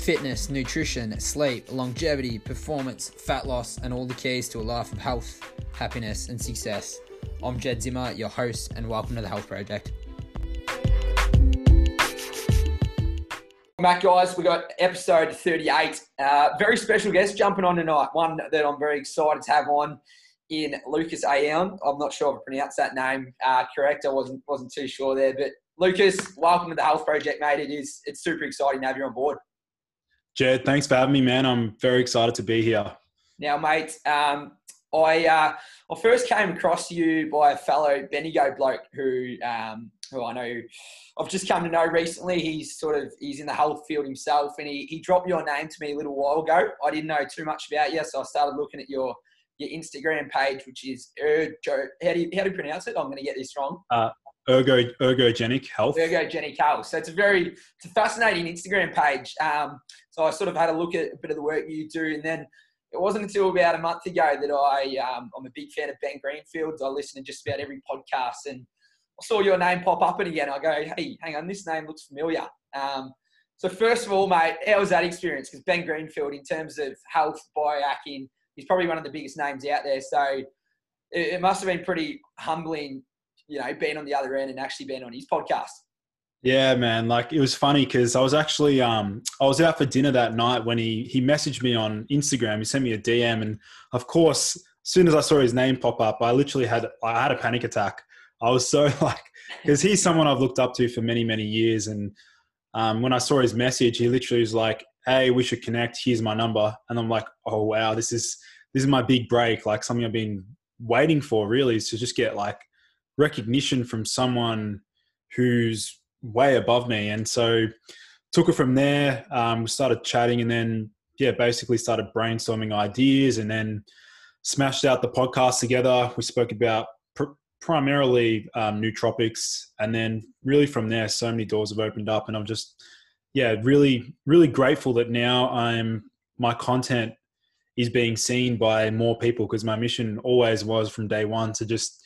fitness, nutrition, sleep, longevity, performance, fat loss, and all the keys to a life of health, happiness, and success. I'm Jed Zimmer, your host, and welcome to the Health Project. Back, guys. We got episode 38. Uh, very special guest jumping on tonight. One that I'm very excited to have on in Lucas Aoun. I'm not sure if I pronounced that name uh, correct. I wasn't wasn't too sure there, but Lucas, welcome to the Health Project, mate. It is it's super exciting to have you on board. Jed, thanks for having me, man. I'm very excited to be here. Now, mate, um, I uh, I first came across you by a fellow Bendigo bloke who um, who I know I've just come to know recently. He's sort of he's in the health field himself, and he, he dropped your name to me a little while ago. I didn't know too much about you, so I started looking at your your Instagram page, which is Ergo. How do you, how do you pronounce it? I'm going to get this wrong. Uh, ergo ergogenic health. Ergogenic health. So it's a very it's a fascinating Instagram page. Um, so I sort of had a look at a bit of the work you do, and then it wasn't until about a month ago that I um, I'm a big fan of Ben Greenfield's. I listen to just about every podcast, and I saw your name pop up and again. I go, hey, hang on, this name looks familiar. Um, so first of all, mate, how was that experience? Because Ben Greenfield, in terms of health biohacking, he's probably one of the biggest names out there. So it, it must have been pretty humbling, you know, being on the other end and actually being on his podcast. Yeah, man. Like it was funny because I was actually um I was out for dinner that night when he he messaged me on Instagram. He sent me a DM, and of course, as soon as I saw his name pop up, I literally had I had a panic attack. I was so like because he's someone I've looked up to for many many years, and um, when I saw his message, he literally was like, "Hey, we should connect. Here's my number," and I'm like, "Oh wow, this is this is my big break. Like something I've been waiting for. Really, is to just get like recognition from someone who's way above me. And so took it from there. Um, we started chatting and then, yeah, basically started brainstorming ideas and then smashed out the podcast together. We spoke about pr- primarily um, nootropics. And then really from there, so many doors have opened up. And I'm just, yeah, really, really grateful that now I'm, my content is being seen by more people because my mission always was from day one to just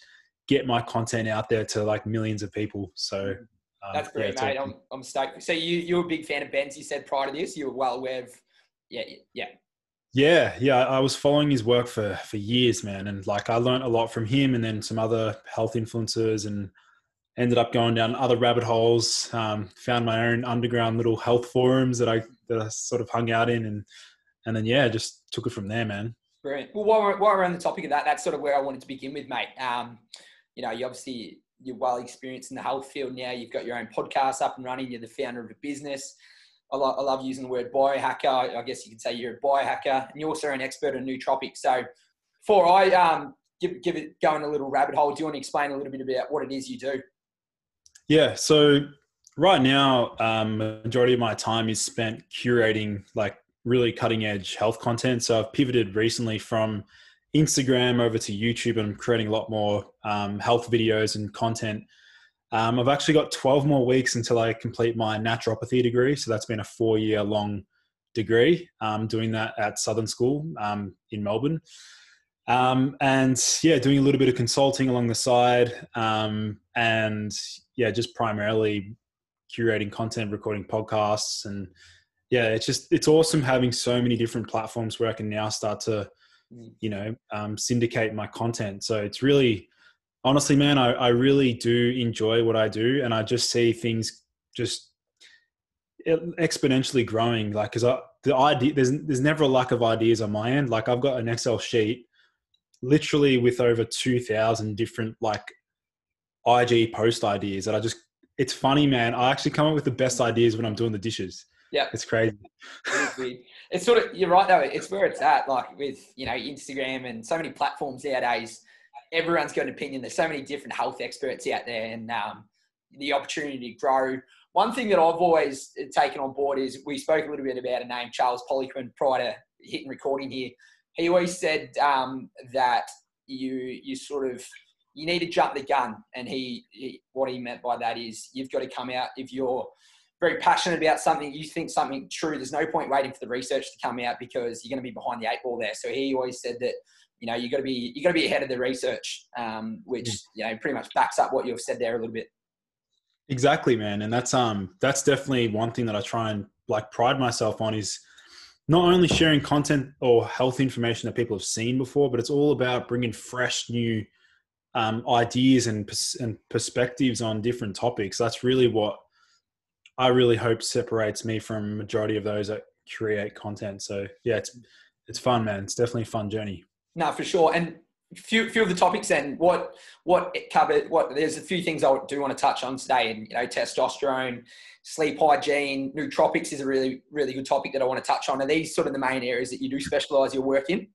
get my content out there to like millions of people. So um, That's great, yeah, mate. I'm, I'm stoked. So you you're a big fan of Ben's. You said prior to this, you were well aware of. Yeah, yeah. Yeah, yeah. I was following his work for for years, man, and like I learned a lot from him, and then some other health influencers, and ended up going down other rabbit holes. Um, found my own underground little health forums that I that I sort of hung out in, and and then yeah, just took it from there, man. Brilliant. Well, while we're, while we're on the topic of that, that's sort of where I wanted to begin with, mate. Um, you know, you obviously you're well experienced in the health field now. You've got your own podcast up and running. You're the founder of a business. I, lo- I love using the word biohacker. I guess you could say you're a biohacker, and you're also an expert on nootropics. So, before I um, give, give it going a little rabbit hole, do you want to explain a little bit about what it is you do? Yeah. So right now, um, majority of my time is spent curating like really cutting edge health content. So I've pivoted recently from Instagram over to YouTube, and I'm creating a lot more um, health videos and content. Um, I've actually got 12 more weeks until I complete my naturopathy degree. So that's been a four year long degree, um, doing that at Southern School um, in Melbourne. Um, and yeah, doing a little bit of consulting along the side. Um, and yeah, just primarily curating content, recording podcasts. And yeah, it's just, it's awesome having so many different platforms where I can now start to. You know um, syndicate my content. So it's really honestly man I, I really do enjoy what i do and i just see things just exponentially growing. Like because the idea there's there's never a lack of ideas on my end. Like i've got an excel sheet literally with over 2000 different like ig post ideas that i just it's funny man. I actually come up with the best ideas when i'm doing the dishes. Yeah. It's crazy it's sort of you're right though. It's where it's at. Like with you know Instagram and so many platforms nowadays, everyone's got an opinion. There's so many different health experts out there, and um, the opportunity to grow. One thing that I've always taken on board is we spoke a little bit about a name, Charles Poliquin, prior to hitting recording here. He always said um, that you you sort of you need to jump the gun, and he, he what he meant by that is you've got to come out if you're very passionate about something, you think something true, there's no point waiting for the research to come out because you're going to be behind the eight ball there. So he always said that, you know, you got to be you got to be ahead of the research, um, which mm. you know pretty much backs up what you've said there a little bit. Exactly, man, and that's um that's definitely one thing that I try and like pride myself on is not only sharing content or health information that people have seen before, but it's all about bringing fresh new um, ideas and, pers- and perspectives on different topics. That's really what I really hope separates me from majority of those that create content. So yeah, it's it's fun, man. It's definitely a fun journey. No, for sure. And few few of the topics then what what it covered what there's a few things I do want to touch on today and you know testosterone sleep hygiene nootropics is a really really good topic that I want to touch on are these sort of the main areas that you do specialize your work in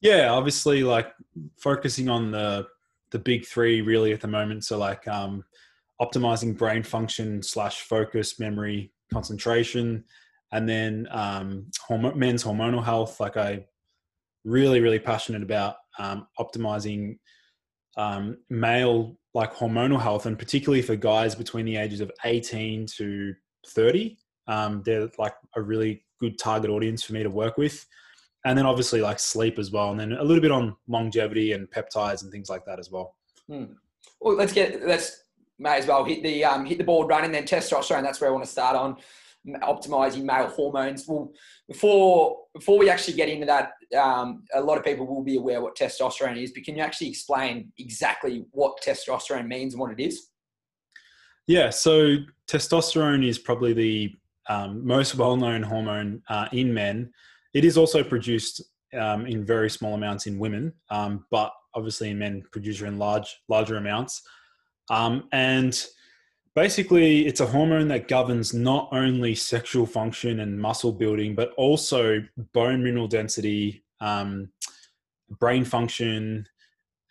yeah obviously like focusing on the the big three really at the moment so like um optimizing brain function slash focus memory concentration and then um hormone, men's hormonal health. Like i really really passionate about um, optimizing um, male like hormonal health and particularly for guys between the ages of 18 to 30 um, they're like a really good target audience for me to work with. And then obviously like sleep as well and then a little bit on longevity and peptides and things like that as well. Hmm. well let's get let's may as well hit the um, hit the board running then testosterone that's where i want to start on optimizing male hormones. Well, before before we actually get into that, um, a lot of people will be aware what testosterone is, but can you actually explain exactly what testosterone means and what it is? Yeah, so testosterone is probably the um, most well-known hormone uh, in men. It is also produced um, in very small amounts in women, um, but obviously in men, producer in large larger amounts. Um, and basically it's a hormone that governs not only sexual function and muscle building but also bone mineral density um, brain function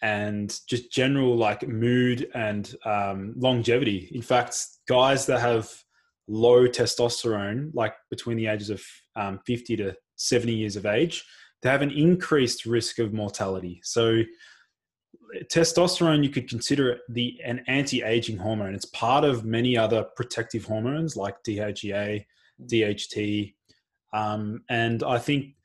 and just general like mood and um, longevity. In fact guys that have low testosterone like between the ages of um, 50 to 70 years of age they have an increased risk of mortality. So testosterone you could consider it the an anti-aging hormone. It's part of many other protective hormones like dhea dht um, and i think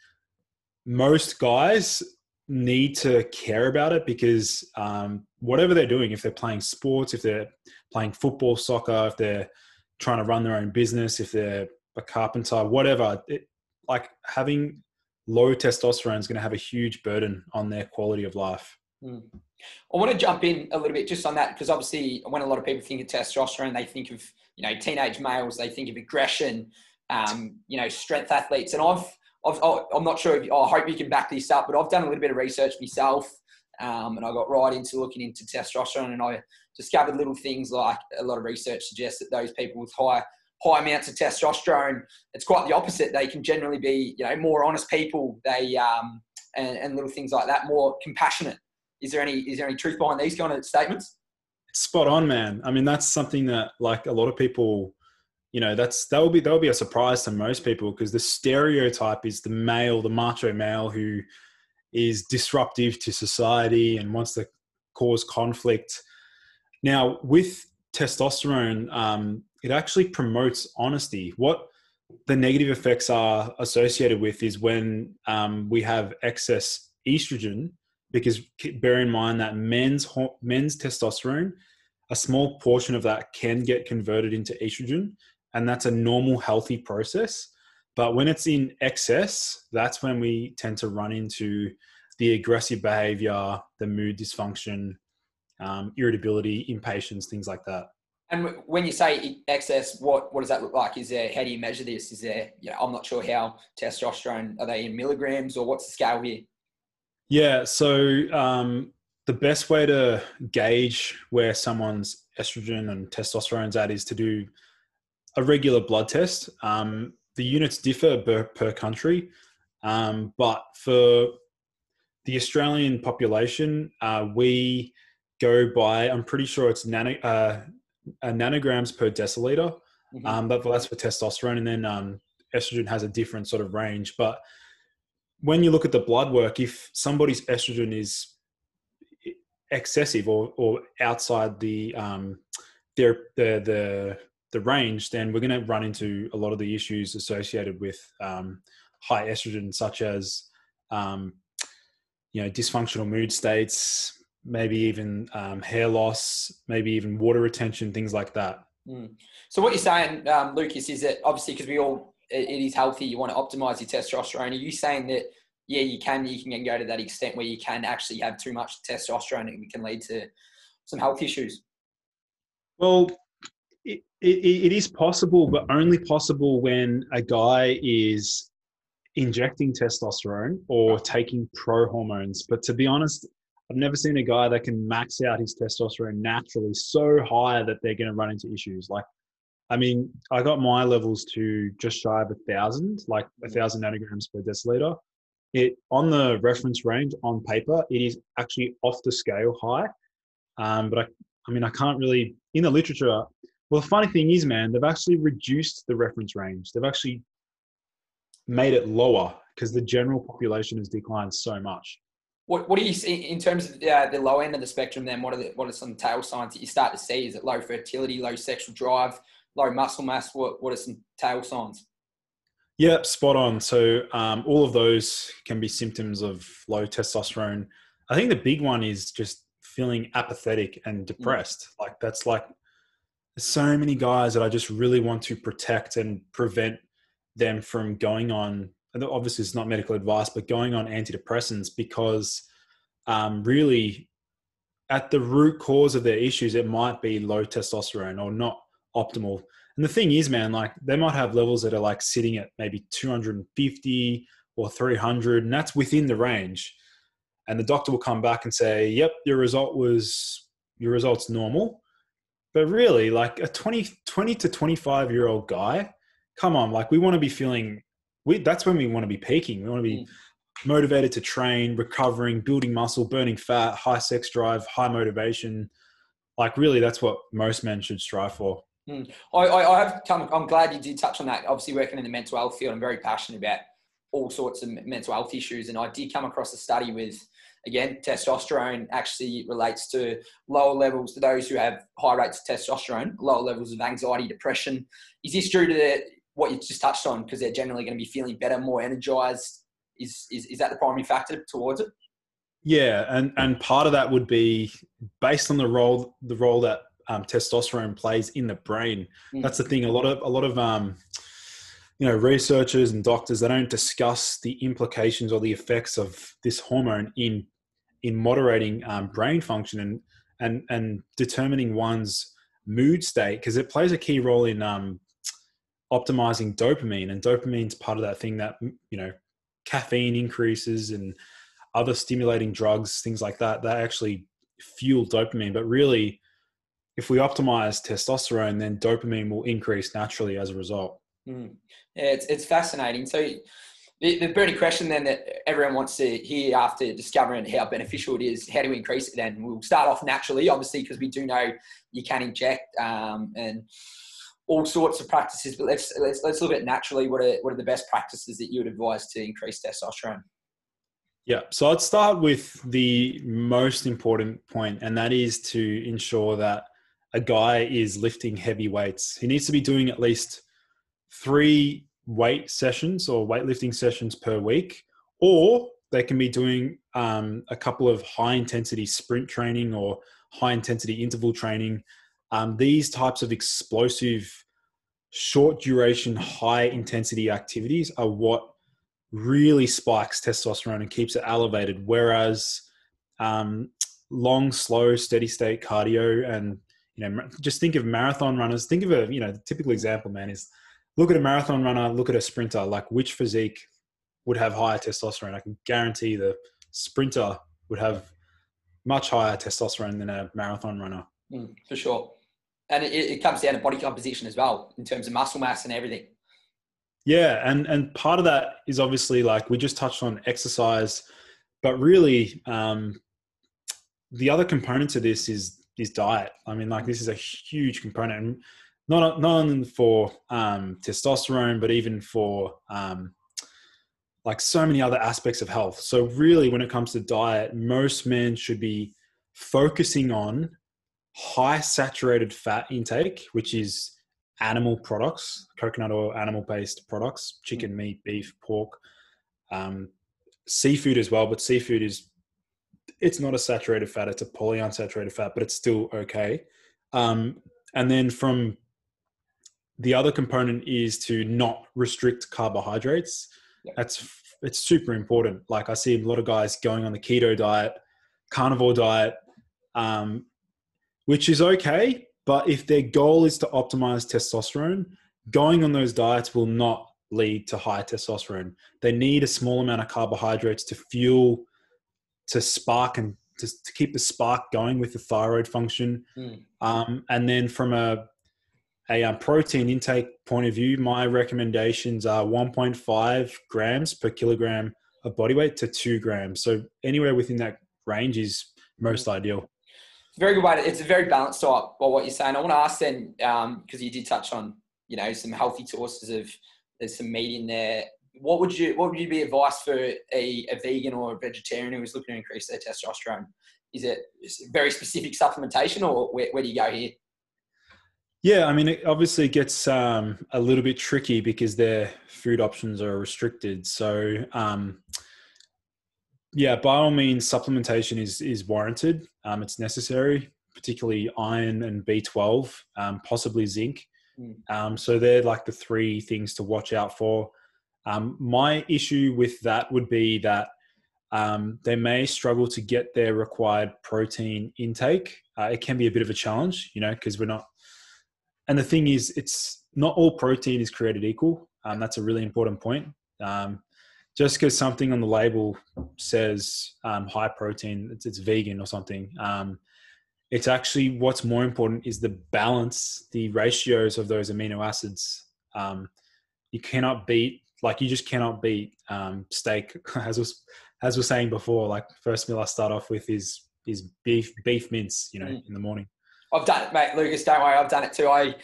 most guys need to care about it because um, whatever they're doing if they're playing sports if they're playing football soccer if they're trying to run their own business if they're a carpenter whatever it, like having low testosterone is going to have a huge burden on their quality of life. Mm. I want to jump in a little bit just on that because obviously, when a lot of people think of testosterone, they think of you know teenage males, they think of aggression, um, you know, strength athletes, and I've, I've I'm not sure if I hope you can back this up, but I've done a little bit of research myself, um, and I got right into looking into testosterone, and I discovered little things like a lot of research suggests that those people with high high amounts of testosterone, it's quite the opposite. They can generally be you know more honest people. They um, and, and little things like that, more compassionate is there any is there any truth behind these kind of statements? Spot on, man. I mean, that's something that like a lot of people, you know, that's that will be that will be a surprise to most people because the stereotype is the male, the macho male who is disruptive to society and wants to cause conflict. Now, with testosterone, um, it actually promotes honesty. What the negative effects are associated with is when um, we have excess estrogen, because bear in mind that men's men's testosterone a small portion of that can get converted into estrogen and that's a normal healthy process. But when it's in excess that's when we tend to run into the aggressive behavior the mood dysfunction um, irritability impatience things like that. And when you say excess what what does that look like? Is there how do you measure this? Is there you know i'm not sure how testosterone are they in milligrams or what's the scale here yeah. So um, the best way to gauge where someone's estrogen and testosterone's at is to do a regular blood test. Um, the units differ per, per country, um, but for the Australian population, uh, we go by. I'm pretty sure it's nano, uh, nanograms per deciliter. Mm-hmm. Um, but that's for testosterone, and then um, estrogen has a different sort of range. But when you look at the blood work, if somebody's estrogen is excessive or, or outside the um, their the the the range, then we're going to run into a lot of the issues associated with um, high estrogen, such as um, you know dysfunctional mood states, maybe even um, hair loss, maybe even water retention, things like that. Mm. So what you're saying, um, Lucas, is that obviously because we all it, it is healthy, you want to optimize your testosterone. Are you saying that yeah, you can you can go to that extent where you can actually have too much testosterone and it can lead to some health issues? Well, it, it, it is possible, but only possible when a guy is injecting testosterone or taking pro hormones. But to be honest, I've never seen a guy that can max out his testosterone naturally so high that they're going to run into issues. Like, I mean, I got my levels to just shy of a thousand, like a thousand nanograms per deciliter. It on the reference range on paper, it is actually off the scale high. Um, but I, I mean, I can't really in the literature. Well, the funny thing is, man, they've actually reduced the reference range. They've actually made it lower because the general population has declined so much. What, what do you see in terms of uh, the low end of the spectrum? Then, what are the, what are some tail signs that you start to see? Is it low fertility, low sexual drive, low muscle mass? What what are some tail signs? Yeah, spot on. So um, all of those can be symptoms of low testosterone. I think the big one is just feeling apathetic and mm. depressed. Mm. Like that's like so many guys that I just really want to protect and prevent them from going on And obviously it's not medical advice but going on antidepressants because um, really at the root cause of their issues it might be low testosterone or not optimal and the thing is man like they might have levels that are like sitting at maybe 250 or 300 and that's within the range and the doctor will come back and say yep your result was your results normal but really like a 20 20 to 25 year old guy come on, like we want to be feeling. We that's when we want to be peaking. We want to be mm. motivated to train, recovering, building muscle, burning fat, high sex drive, high motivation. Like really, that's what most men should strive for. Mm. I, I, have come. I'm glad you did touch on that. Obviously, working in the mental health field, I'm very passionate about all sorts of mental health issues, and I did come across a study with again, testosterone actually relates to lower levels to those who have high rates of testosterone, lower levels of anxiety, depression. Is this due to the, what you just touched on because they're generally going to be feeling better, more energized. Is, is is that the primary factor towards it? Yeah, and and part of that would be based on the role the role that um, testosterone plays in the brain. Mm. That's the thing. A lot of a lot of um, you know researchers and doctors they don't discuss the implications or the effects of this hormone in in moderating um, brain function and and and determining one's mood state because it plays a key role in um, optimizing dopamine and dopamine's part of that thing that you know caffeine increases and other stimulating drugs things like that that actually fuel dopamine but really if we optimize testosterone then dopamine will increase naturally as a result mm. yeah, it's, it's fascinating so the, the burning question then that everyone wants to hear after discovering how beneficial it is how do we increase it then we'll start off naturally obviously because we do know you can inject um, and all sorts of practices, but let's let's let's look at naturally what are what are the best practices that you would advise to increase testosterone. Yeah, so I'd start with the most important point, and that is to ensure that a guy is lifting heavy weights. He needs to be doing at least three weight sessions or weightlifting sessions per week, or they can be doing um, a couple of high intensity sprint training or high intensity interval training um, these types of explosive, short duration, high intensity activities are what really spikes testosterone and keeps it elevated. Whereas um, long, slow, steady state cardio and you know, just think of marathon runners. Think of a you know, the typical example, man, is look at a marathon runner, look at a sprinter. Like which physique would have higher testosterone? I can guarantee the sprinter would have much higher testosterone than a marathon runner. Mm, for sure and it, it comes down to body composition as well in terms of muscle mass and everything. Yeah, and and part of that is obviously like we just touched on exercise, but really um, the other component to this is is diet. I mean, like this is a huge component, and not not only for um, testosterone, but even for um, like so many other aspects of health. So really, when it comes to diet, most men should be focusing on high saturated fat intake, which is animal products, coconut oil, animal based products, chicken, mm. meat, beef, pork, um, seafood as well. But seafood is, it's not a saturated fat, it's a polyunsaturated fat, but it's still okay. Um, and then from the other component is to not restrict carbohydrates. Yep. That's it's super important. Like I see a lot of guys going on the keto diet, carnivore diet, um, which is okay. But if their goal is to optimize testosterone, going on those diets will not lead to high testosterone. They need a small amount of carbohydrates to fuel, to spark and to, to keep the spark going with the thyroid function. Mm. Um, and then from a a um, protein intake point of view, my recommendations are 1.5 grams per kilogram of body weight to two grams. So anywhere within that range is most ideal. It's very good way. To, it's a very balanced diet by what you're saying. I want to ask then, because you did touch on, you know, some healthy sources of there's some meat in there. What would you what would you be advice for a, a vegan or a vegetarian who is looking to increase their testosterone? Is it very specific supplementation, or where, where do you go here? Yeah, I mean, it obviously gets um, a little bit tricky because their food options are restricted. So, um, yeah, by all means, supplementation is is warranted. Um, it's necessary, particularly iron and B twelve, um, possibly zinc. Mm. Um, so they're like the three things to watch out for. Um, my issue with that would be that um, they may struggle to get their required protein intake. Uh, it can be a bit of a challenge, you know, because we're not. And the thing is, it's not all protein is created equal. Um, that's a really important point. Um, just because something on the label says um, high protein, it's, it's, vegan or something. Um, it's actually what's more important is the balance, the ratios of those amino acids. Um, you cannot beat, like you just cannot beat um, steak. As was as was saying before, like first meal I start off with is is beef beef mince, you know, Mm. in the morning. I've done it, mate. Lucas, don't worry, I've done it too. I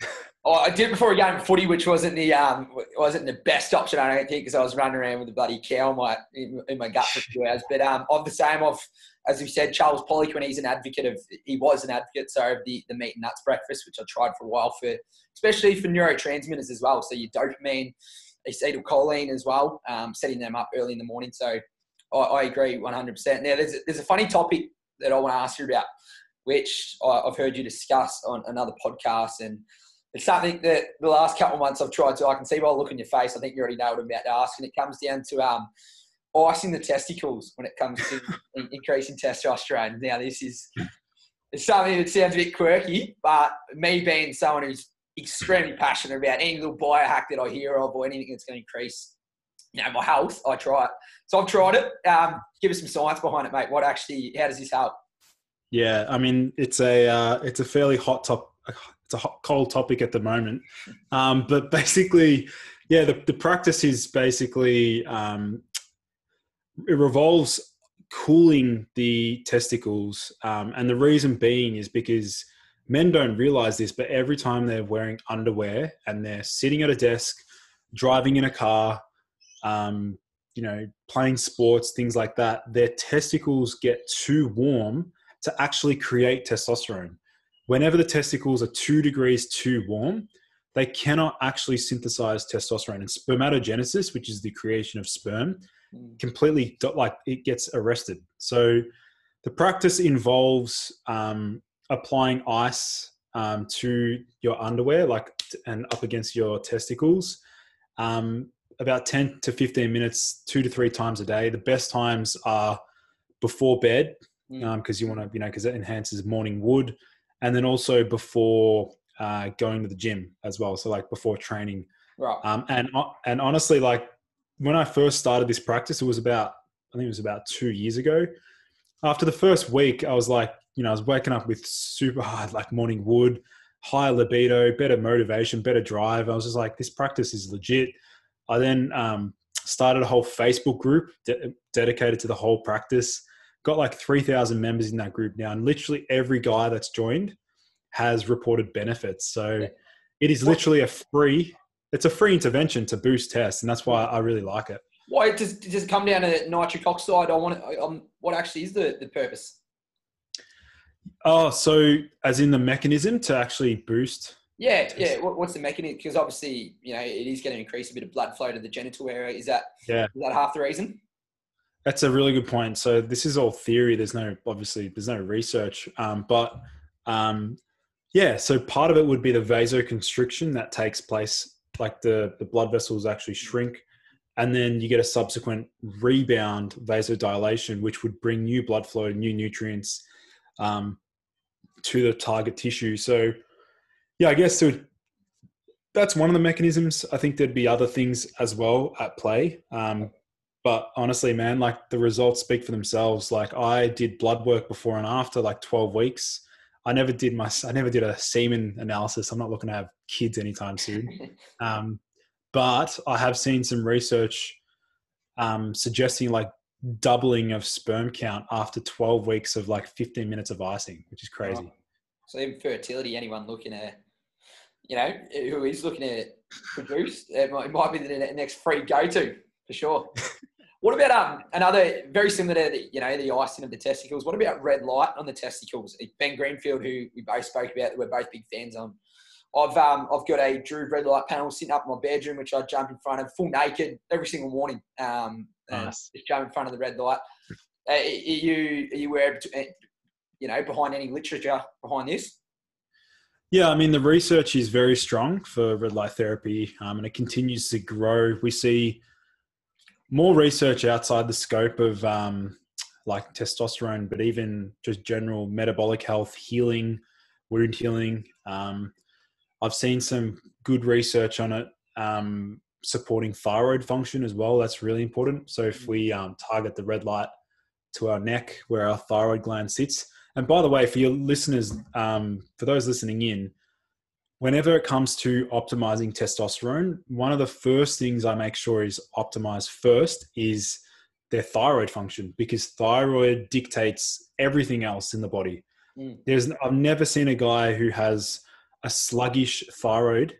oh, I did it before a game of footy, which wasn't the um wasn't the best option, I don't think, because I was running around with a bloody cow in my in, in my gut for two hours. But um, of the same, of as we said, Charles Poliquin, when he's an advocate of, he was an advocate, so of the the meat and nuts breakfast, which I tried for a while for, especially for neurotransmitters as well. So your dopamine, acetylcholine as well, um, setting them up early in the morning. So I, I agree 100%. Now, there's a, there's a funny topic that I want to ask you about, which I, I've heard you discuss on another podcast, and it's something that the last couple of months I've tried to. I can see by the look on your face. I think you already know what I'm about to ask, and it comes down to um, icing the testicles when it comes to increasing testosterone. Now, this is it's something that sounds a bit quirky, but me being someone who's extremely passionate about any little biohack that I hear of or anything that's going to increase, you know, my health, I try it. So I've tried it. Um, give us some science behind it, mate. What actually, how does this help? Yeah, I mean it's a uh, it's a fairly hot top it's a hot, cold topic at the moment, um, but basically, yeah, the, the practice is basically um, it revolves cooling the testicles, um, and the reason being is because men don't realize this, but every time they're wearing underwear and they're sitting at a desk, driving in a car, um, you know, playing sports, things like that, their testicles get too warm to actually create testosterone. Whenever the testicles are two degrees too warm, they cannot actually synthesize testosterone. And spermatogenesis, which is the creation of sperm, completely like it gets arrested. So the practice involves um, applying ice um, to your underwear, like and up against your testicles, um, about 10 to 15 minutes, two to three times a day. The best times are before bed Mm. because you want to, you know, because it enhances morning wood, and then also before uh, going to the gym as well. So like before training, Right. um, and and honestly, like when I first started this practice, it was about I think it was about two years ago. After the first week, I was like, you know, I was waking up with super hard like morning wood, higher libido, better motivation, better drive. I was just like, this practice is legit. I then um, started a whole Facebook group de- dedicated to the whole practice. Got like three thousand members in that group now, and literally every guy that's joined has reported benefits. So it is literally a free it's a free intervention to boost tests, and that's why I really like it. Why does, does it come down to nitric oxide? I want to, um, what actually is the, the purpose? Oh, so as in the mechanism to actually boost? Yeah, yeah. What, what's the mechanism? Because obviously, you know, it is going to increase a bit of blood flow to the genital area. Is that Yeah. Is that half the reason? That's a really good point. So this is all theory. There's no obviously there's no research, um, but um, Yeah, so part of it would be the vasoconstriction that takes place, like the, the blood vessels actually shrink, and then you get a subsequent rebound vasodilation, which would bring new blood flow, new nutrients um, to the target tissue. So, yeah, I guess so that's one of the mechanisms. I think there'd be other things as well at play. Um, but honestly, man, like the results speak for themselves. Like I did blood work before and after, like 12 weeks. I never did my, I never did a semen analysis. I'm not looking to have kids anytime soon. Um, but I have seen some research um, suggesting like doubling of sperm count after 12 weeks of like 15 minutes of icing, which is crazy. Oh. So even fertility, anyone looking at, you know, who is looking to produce, it might, it might be the next free go-to for sure. What about um another very similar to the, you know the icing of the testicles? What about red light on the testicles? Ben Greenfield, who we both spoke about, that we're both big fans on. I've um I've got a Drew red light panel sitting up in my bedroom, which I jump in front of full naked every single morning. Um, nice. just jump in front of the red light. Uh, are you are you aware, uh, you know, behind any literature behind this? Yeah, I mean the research is very strong for red light therapy, um, and it continues to grow. We see more research outside the scope of um, like testosterone, but even just general metabolic health, healing, wound healing. Um, I've seen some good research on it um, supporting thyroid function as well. That's really important. So if we um, target the red light to our neck where our thyroid gland sits, and by the way, for your listeners, um, for those listening in, whenever it comes to optimizing testosterone, one of the first things I make sure is optimized first is their thyroid function because thyroid dictates everything else in the body. Mm. There's I've never seen a guy who has a sluggish thyroid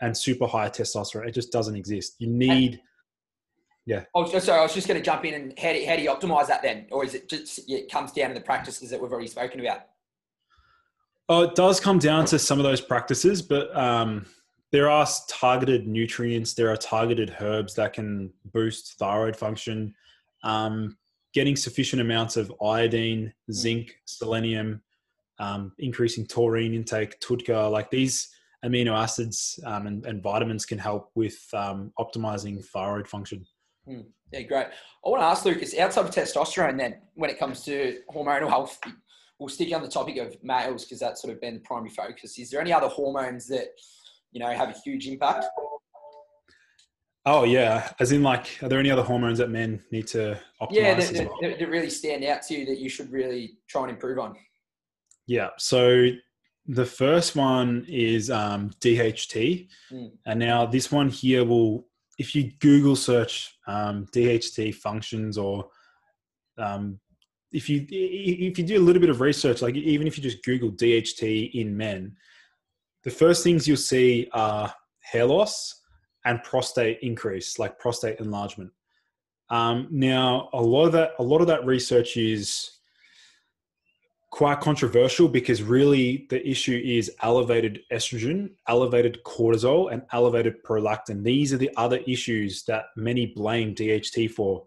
and super high testosterone. It just doesn't exist. You need yeah. Oh, sorry. I was just going to jump in and how do, how do you optimize that then? Or is it just, it comes down to the practices that we've already spoken about? Oh, it does come down to some of those practices, but um, there are targeted nutrients, there are targeted herbs that can boost thyroid function. Um, getting sufficient amounts of iodine, hmm. zinc, selenium, um, increasing taurine intake, TUDCA, like these amino acids um, and, and, vitamins can help with um, optimizing thyroid function. Hmm. Yeah, great. I want to ask Lucas, outside of testosterone, then, when it comes to hormonal health, we'll stick on the topic of males because that's sort of been the primary focus. Is there any other hormones that you know have a huge impact? Oh yeah, as in like, are there any other hormones that men need to optimize? Yeah, that, well? that really stand out to you that you should really try and improve on. Yeah, so the first one is um, DHT, mm. and now this one here will, if you Google search um, DHT functions or um, if you if you do a little bit of research, like even if you just Google DHT in men, the first things you'll see are hair loss and prostate increase, like prostate enlargement. Um, now, a lot of that a lot of that research is quite controversial because really the issue is elevated estrogen, elevated cortisol, and elevated prolactin. These are the other issues that many blame DHT for.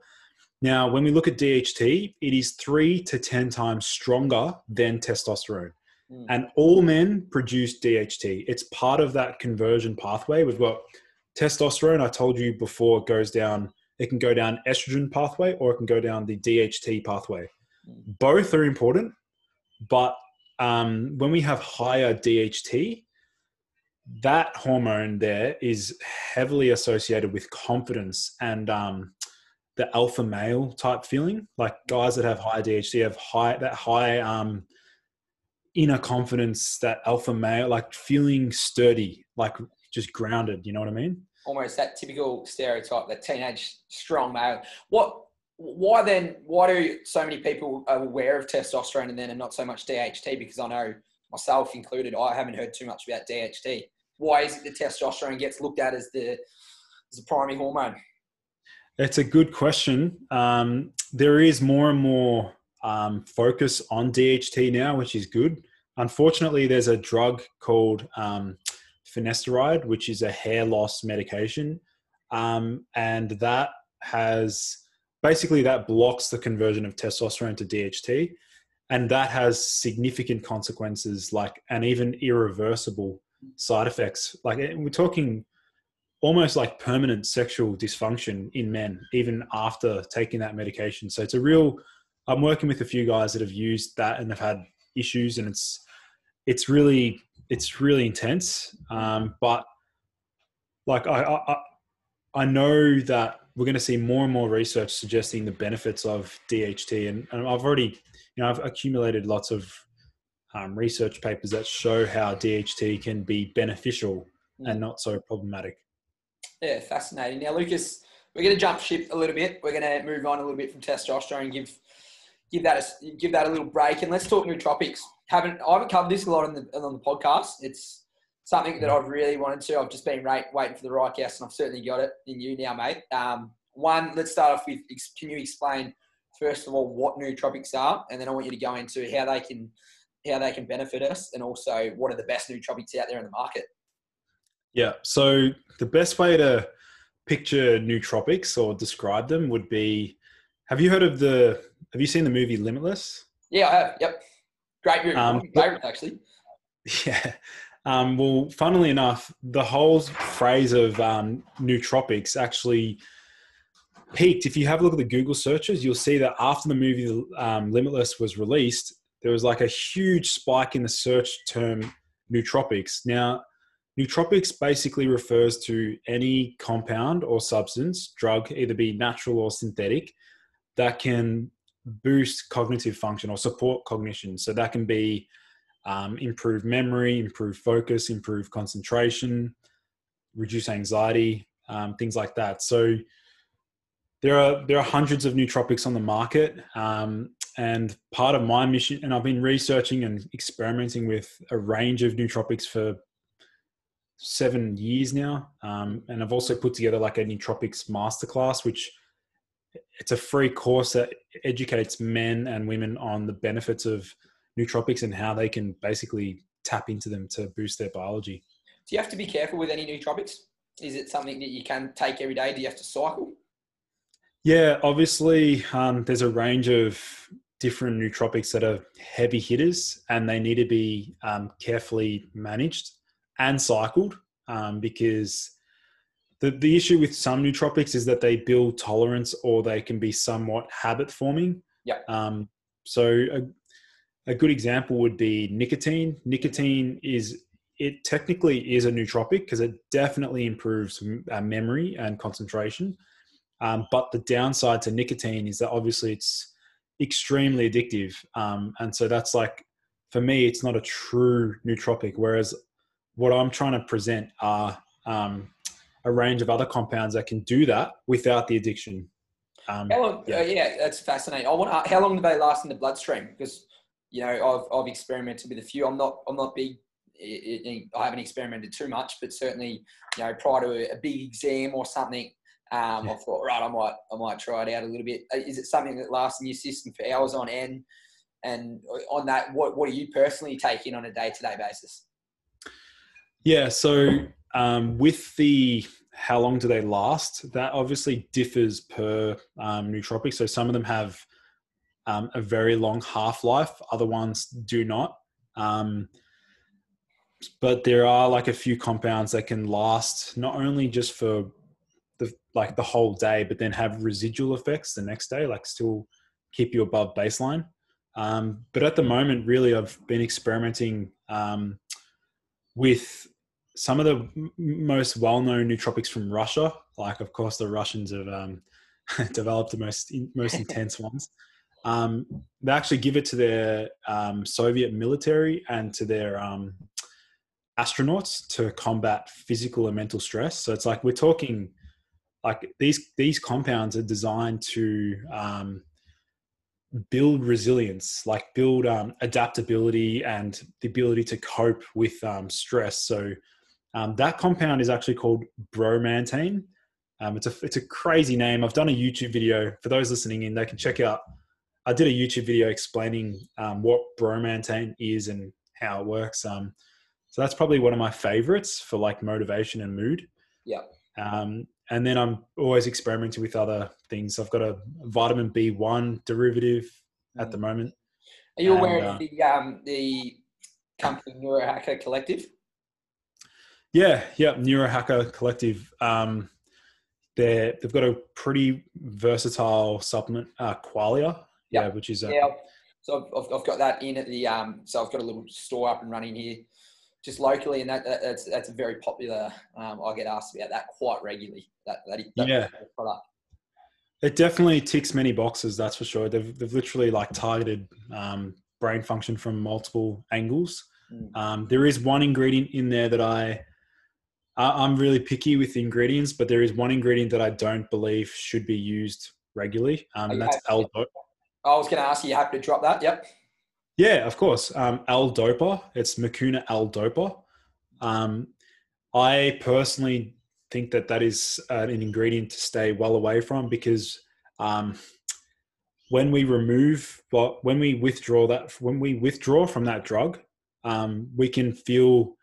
Now, when we look at DHT, it is three to 10 times stronger than testosterone. Mm. And all men produce DHT. It's part of that conversion pathway. We've got testosterone, I told you before, it goes down, it can go down estrogen pathway or it can go down the DHT pathway. Mm. Both are important, but um, when we have higher DHT, that hormone there is heavily associated with confidence and um, the alpha male type feeling. Like guys that have high DHT have high that high um, inner confidence, that alpha male, like feeling sturdy, like just grounded. You know what I mean? Almost that typical stereotype, that teenage strong male. What? Why then? Why do so many people are aware of testosterone and then and not so much DHT? Because I know myself included, I haven't heard too much about DHT. Why is it that testosterone gets looked at as the as the primary hormone? It's a good question. Um, there is more and more um, focus on DHT now, which is good. Unfortunately, there's a drug called um, finasteride, which is a hair loss medication, um, and that has basically that blocks the conversion of testosterone to DHT. and that has significant consequences, like and even irreversible side effects. Like eh, we're talking almost like permanent sexual dysfunction in men, even after taking that medication. So it's a real. I'm working with a few guys that have used that and have had issues, and it's it's really it's really intense. Um, but like I, I I know that we're going to see more and more research suggesting the benefits of DHT, and, and I've already you know I've accumulated lots of um, research papers that show how DHT can be beneficial mm. and not so problematic. Yeah, fascinating. Now, Lucas, we're going to jump ship a little bit. We're going to move on a little bit from testosterone and give give that a, give that a little break, and let's talk nootropics. Haven't I haven't covered this a lot on the on the podcast. It's something that I've really wanted to. I've just been right, waiting for the right guest, and I've certainly got it in you now, mate. Um, one, let's start off with can you explain first of all what nootropics are, and then I want you to go into how they can how they can benefit us, and also what are the best nootropics out there in the market. Yeah. So the best way to picture nootropics or describe them would be: Have you heard of the? Have you seen the movie Limitless? Yeah, I have. Yep. Great movie. Um, favorite actually. Yeah. Um, well, funnily enough, the whole phrase of um, nootropics actually peaked. If you have a look at the Google searches, you'll see that after the movie um, Limitless was released, there was like a huge spike in the search term nootropics. Now, nootropics basically refers to any compound or substance, drug, either be natural or synthetic, that can boost cognitive function or support cognition. So that can be um, improve memory, improve focus, improve concentration, reduce anxiety, um, things like that. So there are there are hundreds of nootropics on the market, um, and part of my mission, and I've been researching and experimenting with a range of nootropics for seven years now, um, and I've also put together like a nootropics masterclass, which it's a free course that educates men and women on the benefits of nootropics and how they can basically tap into them to boost their biology. Do you have to be careful with any nootropics? Is it something that you can take every day? Do you have to cycle? Yeah, obviously, um, there's a range of different nootropics that are heavy hitters and they need to be um, carefully managed and cycled um, because the, the issue with some nootropics is that they build tolerance or they can be somewhat habit forming. Yeah. Um, so a, a good example would be nicotine. Nicotine is it technically is a nootropic because it definitely improves uh, memory and concentration. Um, but the downside to nicotine is that obviously it's extremely addictive, um, and so that's like for me, it's not a true nootropic. Whereas what I'm trying to present are um, a range of other compounds that can do that without the addiction. Um, how long, yeah. Uh, yeah. that's fascinating. I want. how long do they last in the bloodstream? Because you know, I've, I've experimented with a few. I'm not, I'm not big. I haven't experimented too much, but certainly, you know, prior to a, a big exam or something, um, yeah. I thought, right, I might, I might try it out a little bit. Uh, is it something that lasts in your system for hours on end? And on that, what, what are you personally taking on a day-to-day basis? Yeah, so um, with the how long do they last? That obviously differs per um, nootropic. So some of them have um, a very long half life. Other ones do not. Um, but there are like a few compounds that can last not only just for the like the whole day, but then have residual effects the next day, like still keep you above baseline. Um, but at the moment, really, I've been experimenting um, with some of the m- most well-known nootropics from Russia. Like, of course, the Russians have um, developed the most most intense ones. Um, they actually give it to their um, Soviet military and to their um, astronauts to combat physical and mental stress. So it's like we're talking like these these compounds are designed to um, build resilience, like build um, adaptability and the ability to cope with um, stress. So um, that compound is actually called bromantane. Um, it's a it's a crazy name. I've done a YouTube video for those listening in. They can check out I did a YouTube video explaining um, what bromantane is and how it works. Um, so that's probably one of my favorites for like motivation and mood. Yeah. Um, and then I'm always experimenting with other things. I've got a vitamin B1 derivative at the mm. moment. Are you And, aware uh, of the um, the company Neurohacker Collective? Yeah, yeah, Neurohacker Collective. Um, they're, they've got a pretty versatile supplement, uh, Qualia, yeah, Yeah. which is a, Yeah. So I've, I've, got that in at the um. So I've got a little store up and running here, just locally, and that, that that's that's a very popular. Um, I get asked about that quite regularly. That that, that Yeah. product. It definitely ticks many boxes, that's for sure. They've, they've literally like targeted um, brain function from multiple angles. Mm. Um, there is one ingredient in there that I, I'm really picky with ingredients, but there is one ingredient that I don't believe should be used regularly, um, and that's. I was going to ask you. You happy to drop that? Yep. Yeah, of course. Um, L-Dopa. It's Mucuna L-Dopa. Um, I personally think that that is uh, an ingredient to stay well away from because um, when we remove, well, when we withdraw that, when we withdraw from that drug, um, we can feel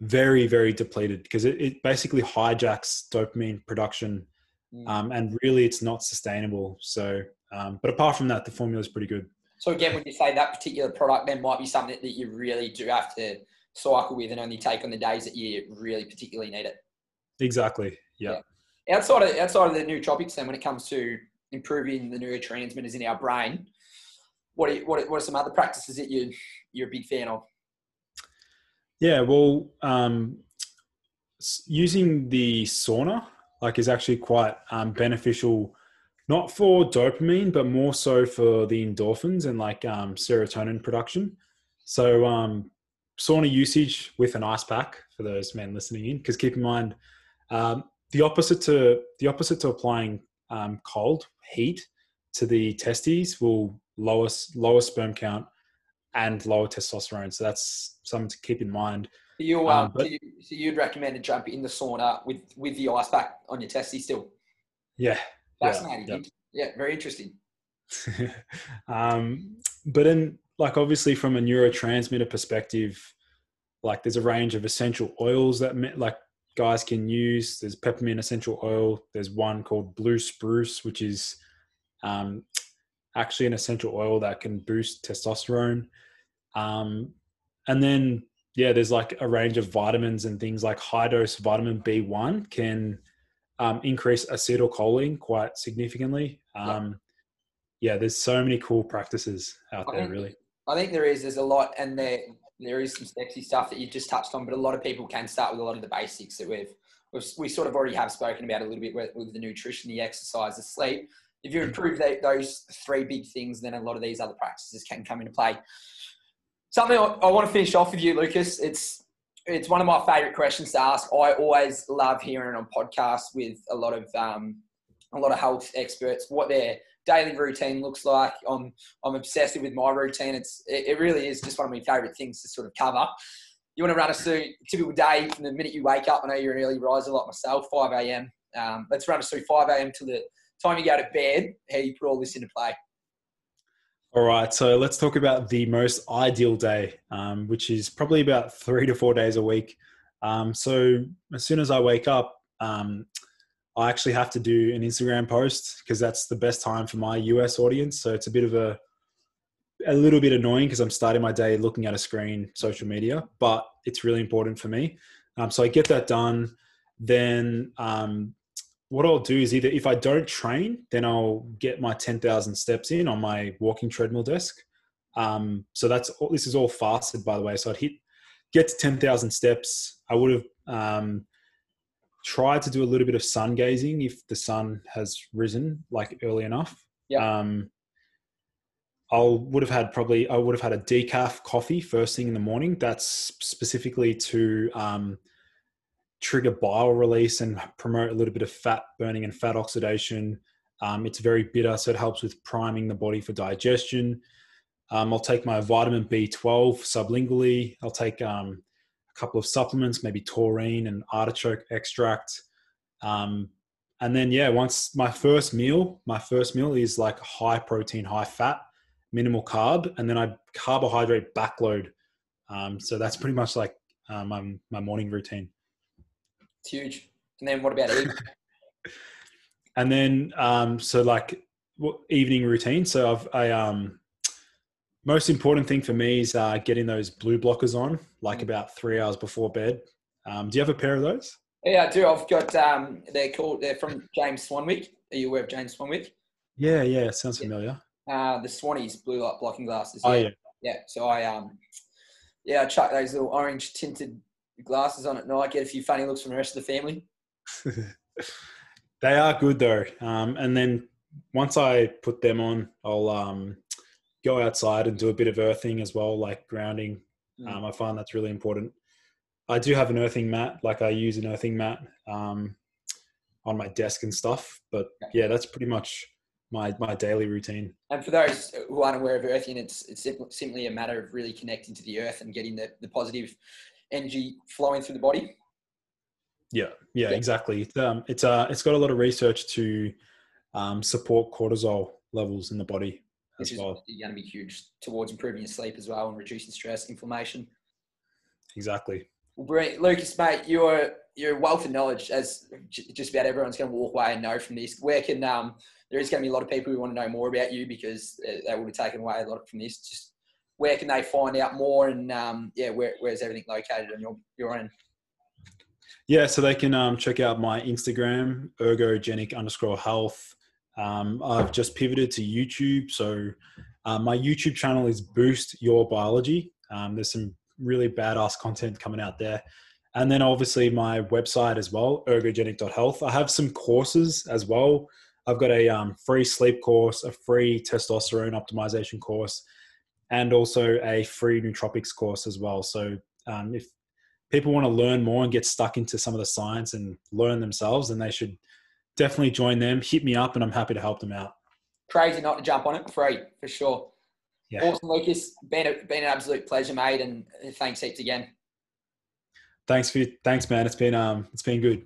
very, very depleted because it, it basically hijacks dopamine production, Mm. um, and really, it's not sustainable. So, um, but apart from that, the formula is pretty good. So again, when you say that particular product, then might be something that you really do have to cycle with and only take on the days that you really particularly need it. Exactly. Yeah. Outside of outside of the nootropics, then when it comes to improving the neurotransmitters in our brain, what are, what are, what are some other practices that you you're a big fan of? Yeah. Well, um, using the sauna like is actually quite um, beneficial, not for dopamine, but more so for the endorphins and like um, serotonin production. So um, sauna usage with an ice pack for those men listening in, because keep in mind um, the opposite to the opposite to applying um, cold heat to the testes will lower lower sperm count and lower testosterone. So that's something to keep in mind. You, Um, um, but- so, you, so you'd recommend a jump in the sauna with with the ice pack on your testes still? Yeah. Yeah, Fascinating. yeah. Yeah, very interesting. um, but in like obviously from a neurotransmitter perspective, like there's a range of essential oils that like guys can use. There's peppermint essential oil. There's one called blue spruce, which is um, actually an essential oil that can boost testosterone. Um, and then yeah, there's like a range of vitamins and things like high dose vitamin B1 can um, increase acetylcholine quite significantly. Yeah. Um, yeah, there's so many cool practices out I there, think- really. I think there is. There's a lot, and there there is some sexy stuff that you just touched on. But a lot of people can start with a lot of the basics that we've, we've we sort of already have spoken about a little bit with, with the nutrition, the exercise, the sleep. If you improve tho- those three big things, then a lot of these other practices can come into play. Something I, I want to finish off with you, Lucas. It's it's one of my favorite questions to ask. I always love hearing on podcasts with a lot of um, a lot of health experts what their daily routine looks like. I'm I'm obsessive with my routine. It's it, really is just one of my favorite things to sort of cover. You want to run a typical day from the minute you wake up. I know you're an early riser like myself, 5 a.m. Um, let's run us through 5 a.m. to the time you go to bed. How you put all this into play? All right, so let's talk about the most ideal day, um, which is probably about three to four days a week. Um, so as soon as I wake up, um, I actually have to do an Instagram post because that's the best time for my US audience. So it's a bit of a a little bit annoying because I'm starting my day looking at a screen, social media, but it's really important for me. Um, so I get that done. Then um, what I'll do is either if I don't train, then I'll get my 10,000 steps in on my walking treadmill desk. Um, so that's all, this is all fasted, by the way. So I'd hit, get to 10,000 steps. I would have um, tried to do a little bit of sun gazing if the sun has risen like early enough. Yeah. Um, I would have had probably I would have had a decaf coffee first thing in the morning. That's specifically to um, trigger bile release and promote a little bit of fat burning and fat oxidation. Um, it's very bitter, so it helps with priming the body for digestion. Um, I'll take my vitamin B12 sublingually. I'll take um, a couple of supplements, maybe taurine and artichoke extract. Um, and then, yeah, once my first meal, my first meal is like high protein, high fat, minimal carb, and then I carbohydrate backload. Um, so that's pretty much like uh, my, my morning routine. It's huge. And then what about eating? and then um so like what evening routine so i've i um most important thing for me is uh, getting those blue blockers on, like Mm. about three hours before bed. Um, do you have a pair of those? Yeah, I do. I've got. Um, they're called. They're from James Swanwick. Are you aware of James Swanwick? Yeah, yeah, sounds Yeah. familiar. Uh, the Swannies blue light blocking glasses. Oh yeah, Yeah. So I um, yeah, I chuck those little orange tinted glasses on at night. Get a few funny looks from the rest of the family. they are good though. Um, and then once I put them on, I'll um, go outside and do a bit of earthing as well, like grounding. Mm. Um, I find that's really important. I do have an earthing mat, like I use an earthing mat um, on my desk and stuff. But yeah, that's pretty much my my daily routine. And for those who aren't aware of earthing, it's it's simply a matter of really connecting to the earth and getting the, the positive energy flowing through the body. Yeah, yeah, Yeah. exactly. It's, um, it's uh, it's got a lot of research to um, support cortisol levels in the body as Which is well. going to be huge towards improving your sleep as well and reducing stress, inflammation. Exactly. Brilliant. Lucas, mate, you're you're a wealth of knowledge, as just about everyone's going to walk away and know from this. Where can um, there is going to be a lot of people who want to know more about you because uh, they will be taken away a lot from this. Just where can they find out more and um, yeah, where where's everything located on your your end? Yeah, so they can um, check out my Instagram, ergogenic underscore health. Um, I've just pivoted to YouTube. So uh, my YouTube channel is Boost Your Biology. Um, there's some really badass content coming out there. And then obviously my website as well, ergogenic.health. I have some courses as well. I've got a um, free sleep course, a free testosterone optimization course, and also a free nootropics course as well. So um, if people want to learn more and get stuck into some of the science and learn themselves, then they should definitely join them. Hit me up, and I'm happy to help them out. Crazy not to jump on it, free for sure. Yeah. Awesome, Lucas. Been a, been an absolute pleasure, mate, and thanks heaps again. Thanks for thanks, man. It's been um it's been good.